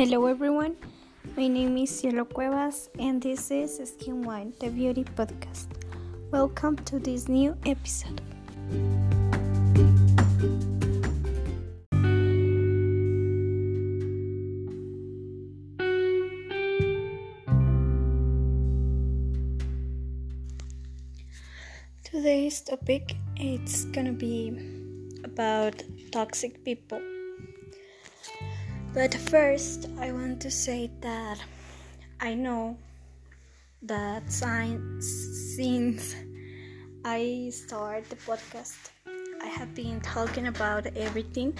Hello everyone, my name is Cielo Cuevas and this is Skin Wine, the beauty podcast. Welcome to this new episode. Today's topic it's gonna be about toxic people. But first, I want to say that I know that since I started the podcast, I have been talking about everything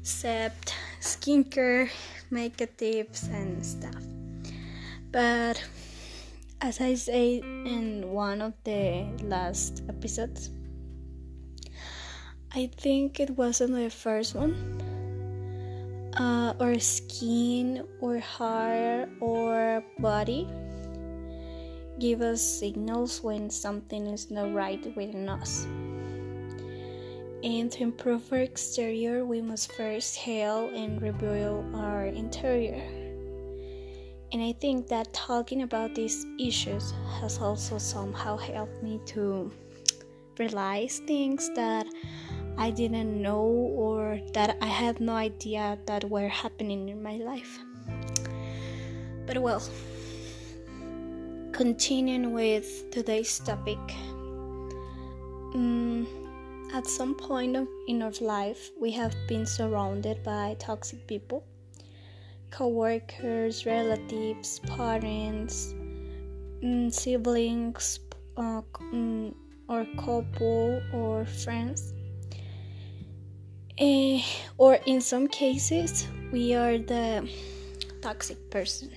except skincare, makeup tips, and stuff. But as I said in one of the last episodes, I think it wasn't the first one. Uh, or skin, or hair, or body give us signals when something is not right within us. And to improve our exterior, we must first heal and rebuild our interior. And I think that talking about these issues has also somehow helped me to realize things that I didn't know or that I had no idea that were happening in my life. But well, continuing with today's topic. Um, at some point in our life, we have been surrounded by toxic people co-workers, relatives, parents, um, siblings, uh, um, or couple or friends uh, or in some cases we are the toxic person.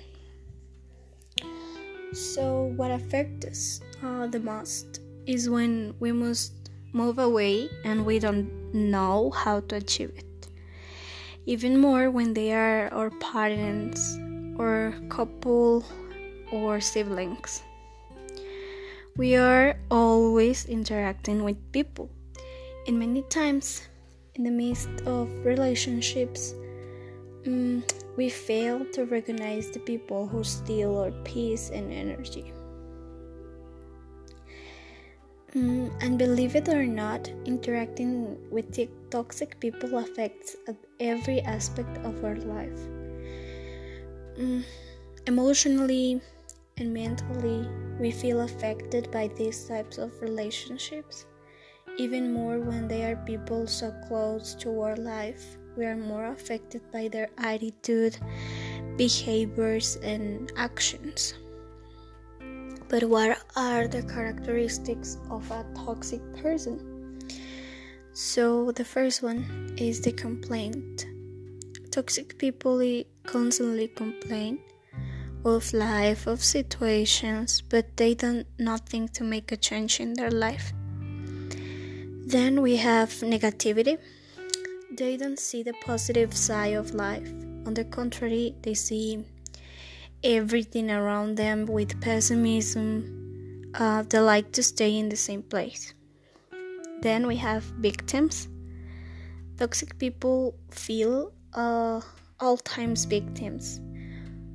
So what affects us uh, the most is when we must move away and we don't know how to achieve it. Even more when they are our parents or couple or siblings. We are always interacting with people. And many times in the midst of relationships, um, we fail to recognize the people who steal our peace and energy. Um, and believe it or not, interacting with toxic people affects every aspect of our life. Um, emotionally and mentally, we feel affected by these types of relationships even more when they are people so close to our life. We are more affected by their attitude, behaviors, and actions. But what are the characteristics of a toxic person? So, the first one is the complaint. Toxic people constantly complain of life, of situations, but they don't nothing to make a change in their life. Then we have negativity. They don't see the positive side of life. On the contrary, they see everything around them with pessimism. Uh, they like to stay in the same place. Then we have victims. Toxic people feel uh, all times victims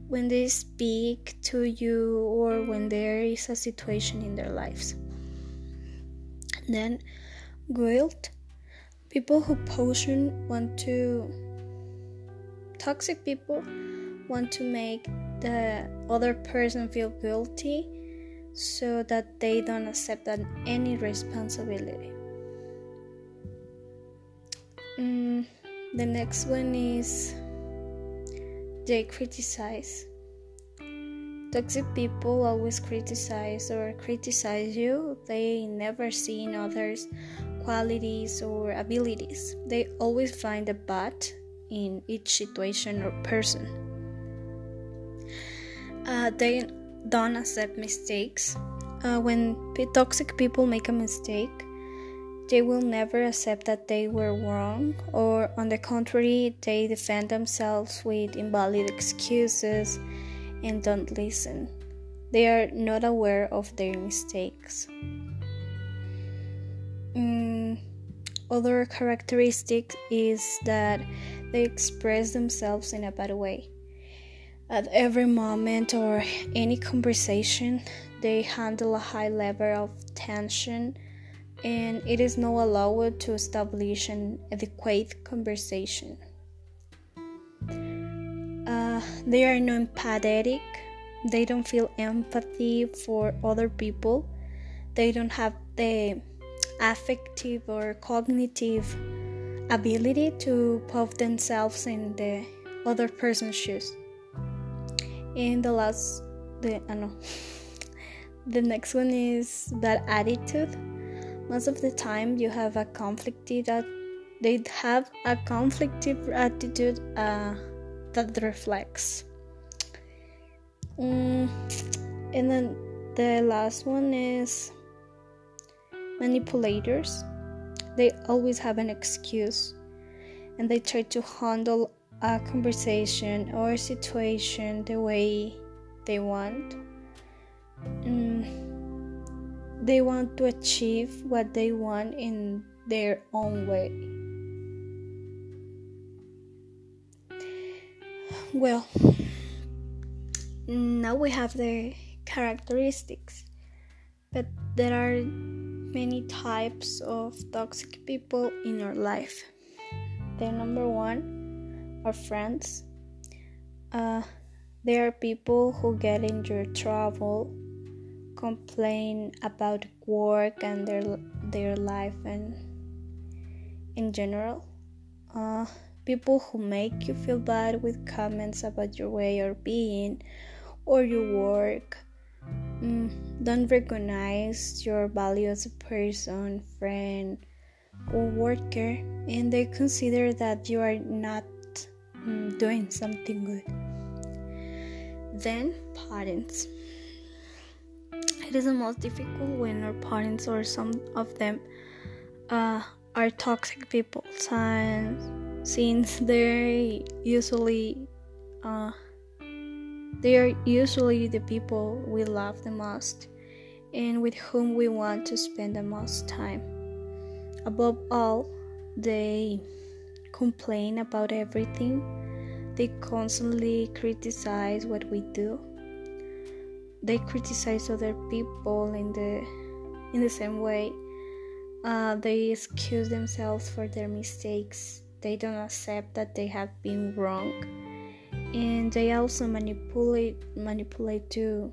when they speak to you or when there is a situation in their lives. Then guilt. People who potion want to. Toxic people want to make the other person feel guilty so that they don't accept any responsibility. Mm, the next one is they criticize. Toxic people always criticize or criticize you. They never see in others qualities or abilities. They always find a bad in each situation or person. Uh, they don't accept mistakes. Uh, when toxic people make a mistake, they will never accept that they were wrong, or on the contrary, they defend themselves with invalid excuses and don't listen. They are not aware of their mistakes. Other characteristic is that they express themselves in a bad way. At every moment or any conversation, they handle a high level of tension, and it is not allowed to establish an adequate conversation. Uh, they are non empathetic, they don't feel empathy for other people, they don't have the affective or cognitive ability to put themselves in the other person's shoes. And the last, the I know, the next one is bad attitude. Most of the time, you have a conflicted that they have a conflictive attitude uh, that reflects. Mm, and then the last one is manipulators. They always have an excuse and they try to handle a conversation or a situation the way they want. Mm, they want to achieve what they want in their own way. Well, now we have the characteristics, but there are many types of toxic people in your life. The number one are friends. Uh, they are people who get into your trouble, complain about work and their their life and in general. Uh, people who make you feel bad with comments about your way of being or your work mm, don't recognize your value as a person, friend, or worker, and they consider that you are not mm, doing something good. Then, parents. It is the most difficult when our parents or some of them uh, are toxic people, since they usually uh, they are usually the people we love the most and with whom we want to spend the most time. Above all, they complain about everything. They constantly criticize what we do. They criticize other people in the in the same way. Uh, they excuse themselves for their mistakes. They don't accept that they have been wrong and they also manipulate manipulate to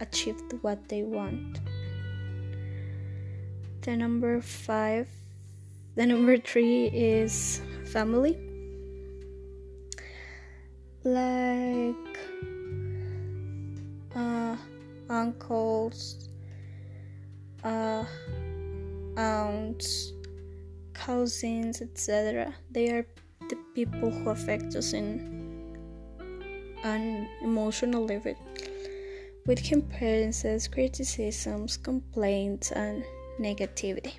achieve what they want. The number five the number three is family. Like uh, uncles uh, aunts cousins etc they are the people who affect us in an emotional level with comparisons, criticisms, complaints, and negativity.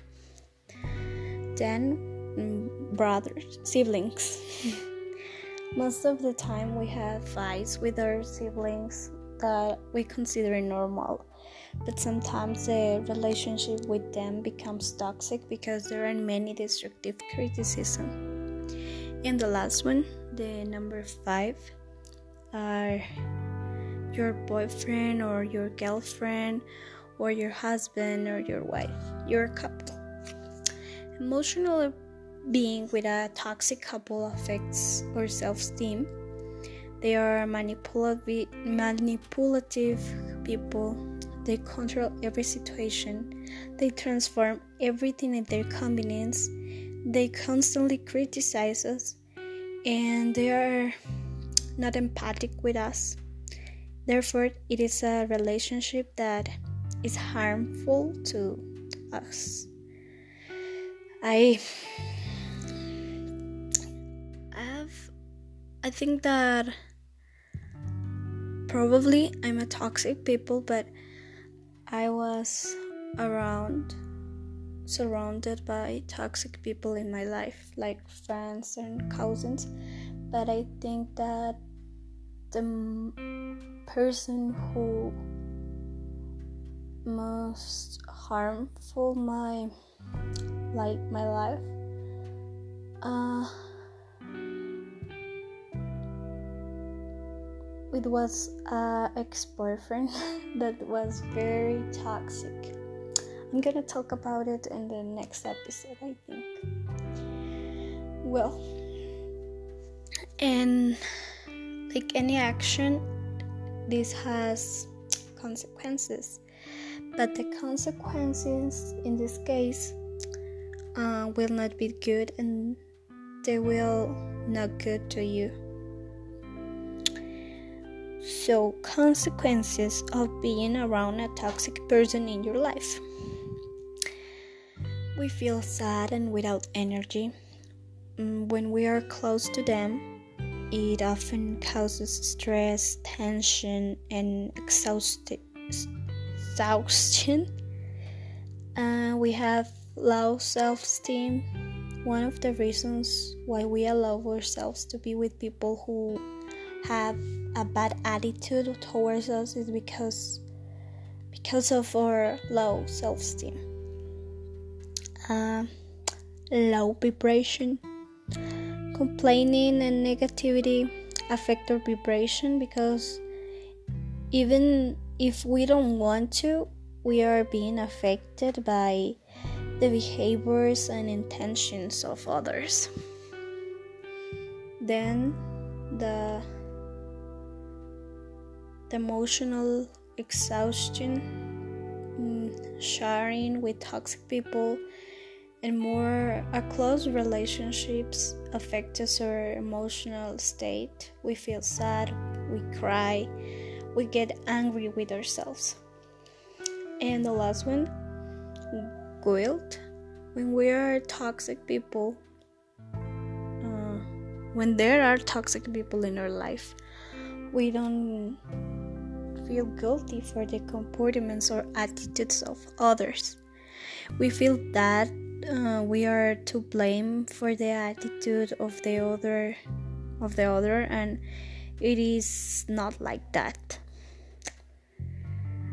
Then, mm, brothers, siblings. Most of the time, we have fights with our siblings that we consider normal, but sometimes the relationship with them becomes toxic because there are many destructive criticism. And the last one, the number five, are your boyfriend or your girlfriend or your husband or your wife, your couple. Emotional being with a toxic couple affects our self esteem. They are manipulative, manipulative people. They control every situation. They transform everything at their convenience. They constantly criticize us. And they are not empathic with us. Therefore, it is a relationship that is harmful to us. I have I think that probably I'm a toxic people, but I was around surrounded by toxic people in my life, like friends and cousins. But I think that the person who most harmful my like my life uh it was a ex-boyfriend that was very toxic. I'm gonna talk about it in the next episode, I think. Well, and like any action, this has consequences, but the consequences in this case uh, will not be good and they will not good to you. So, consequences of being around a toxic person in your life. We feel sad and without energy. Mm, when we are close to them, it often causes stress, tension, and exhaustion. Uh, we have low self esteem. One of the reasons why we allow ourselves to be with people who have a bad attitude towards us is because because of our low self-esteem uh, low vibration complaining and negativity affect our vibration because even if we don't want to we are being affected by the behaviors and intentions of others. Then the the emotional exhaustion, mm, sharing with toxic people, and more our close relationships affect us our emotional state. We feel sad, we cry, we get angry with ourselves. And the last one, guilt. When we are toxic people, uh, when there are toxic people in our life, we don't feel guilty for the comportments or attitudes of others. We feel that uh, we are to blame for the attitude of the other of the other and it is not like that.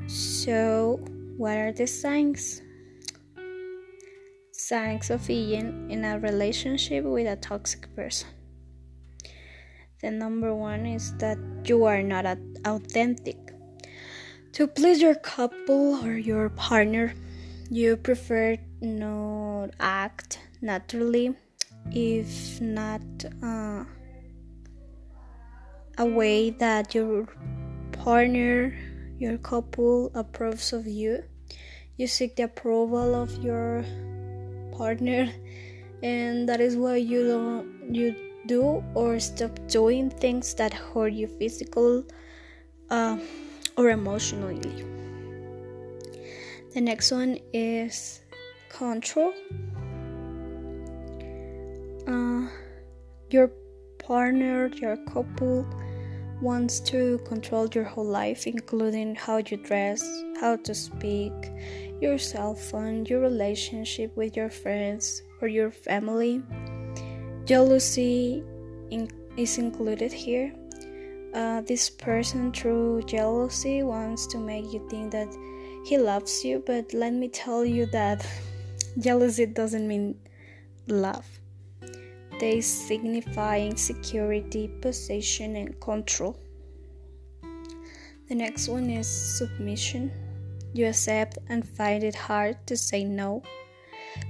So, what are the signs? Signs of being in a relationship with a toxic person. The number one is that you are not authentic. To please your couple or your partner, you prefer not act naturally, if not uh, a way that your partner, your couple approves of you. You seek the approval of your partner, and that is why you don't you do or stop doing things that hurt you physical. Uh, or emotionally. The next one is control. Uh, your partner, your couple wants to control your whole life, including how you dress, how to speak, your cell phone, your relationship with your friends or your family. Jealousy in- is included here uh, this person through jealousy wants to make you think that he loves you but let me tell you that jealousy doesn't mean love. They signify insecurity possession and control. The next one is submission. You accept and find it hard to say no.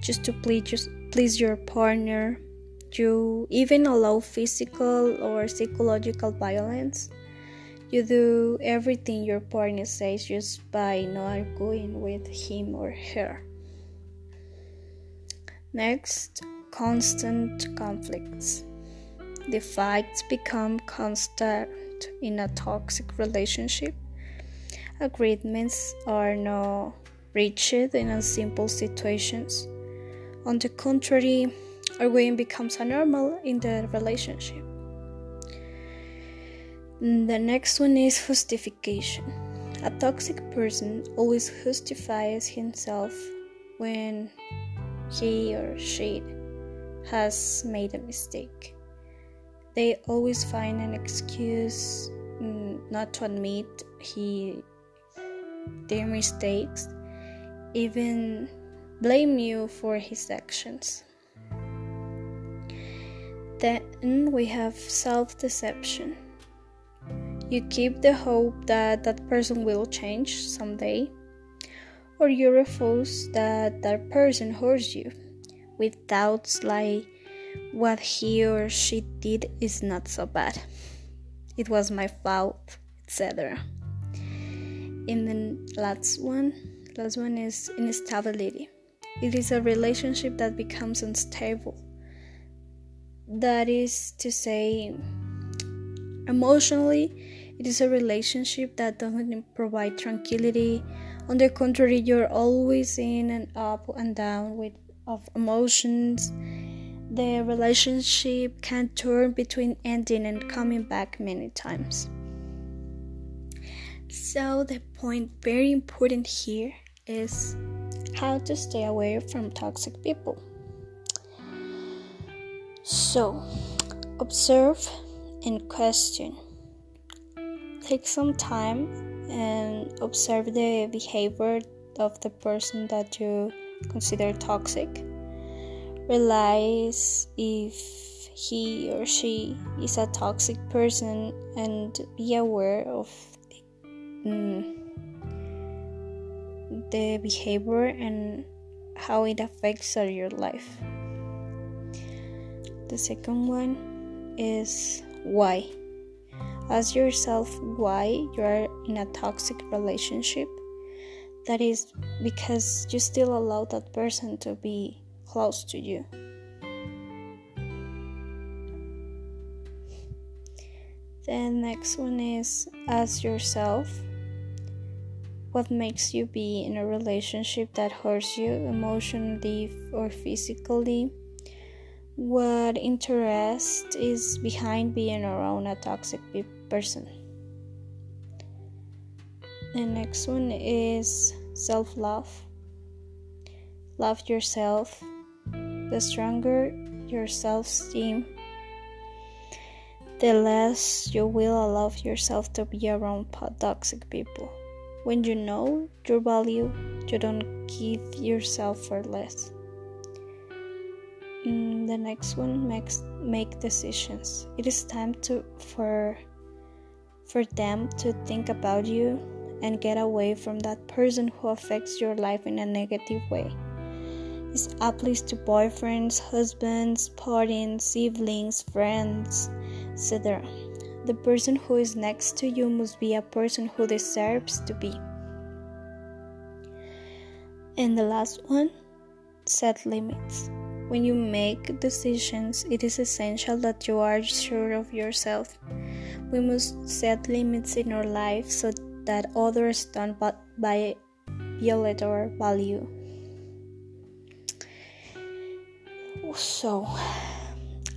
Just to please, please your partner. You even allow physical or psychological violence. You do everything your partner says just by not arguing with him or her. Next, constant conflicts. The fights become constant in a toxic relationship. Agreements are not reached in simple situations. On the contrary, arguing becomes a normal in the relationship. The next one is justification. A toxic person always justifies himself when he or she has made a mistake. They always find an excuse mm, not to admit he their mistakes, even blame you for his actions. Then we have self deception. You keep the hope that that person will change someday, or you refuse that that person hurts you with doubts like what he or she did is not so bad. It was my fault, etc. And then last one, last one is instability. It is a relationship that becomes unstable. That is to say, emotionally, it is a relationship that doesn't provide tranquility. On the contrary, you're always in and up and down with of emotions the relationship can turn between ending and coming back many times. So, the point very important here is how to stay away from toxic people. So, observe and question. Take some time and observe the behavior of the person that you consider toxic realize if he or she is a toxic person and be aware of mm, the behavior and how it affects your life. The second one is why. Ask yourself why you are in a toxic relationship. That is because you still allow that person to be close to you. The next one is ask yourself what makes you be in a relationship that hurts you emotionally or physically. What interest is behind being around a toxic person? The next one is self love. Love yourself the stronger your self esteem, the less you will allow yourself to be around toxic people. When you know your value, you don't give yourself for less. Mm, the next one makes make decisions. It is time to for for them to think about you and get away from that person who affects your life in a negative way is applies to boyfriends, husbands, parents, siblings, friends, etc. The person who is next to you must be a person who deserves to be. And the last one, set limits. When you make decisions, it is essential that you are sure of yourself. We must set limits in our life so that others don't violate our value. so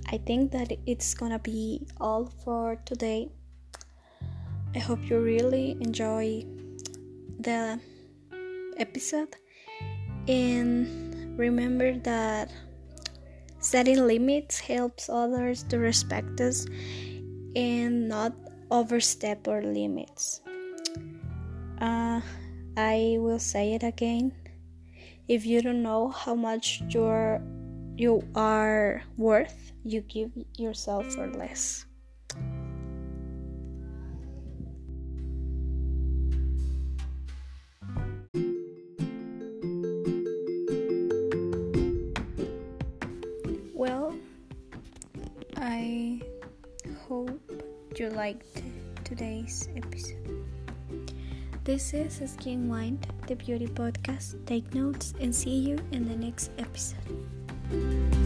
I think that it's gonna be all for today. I hope you really enjoy the episode and remember that setting limits helps others to respect us and not overstep our limits. Uh, I will say it again. If you don't know how much you're you are worth, you give yourself for less. You liked today's episode. This is Skin Wind, the beauty podcast. Take notes and see you in the next episode.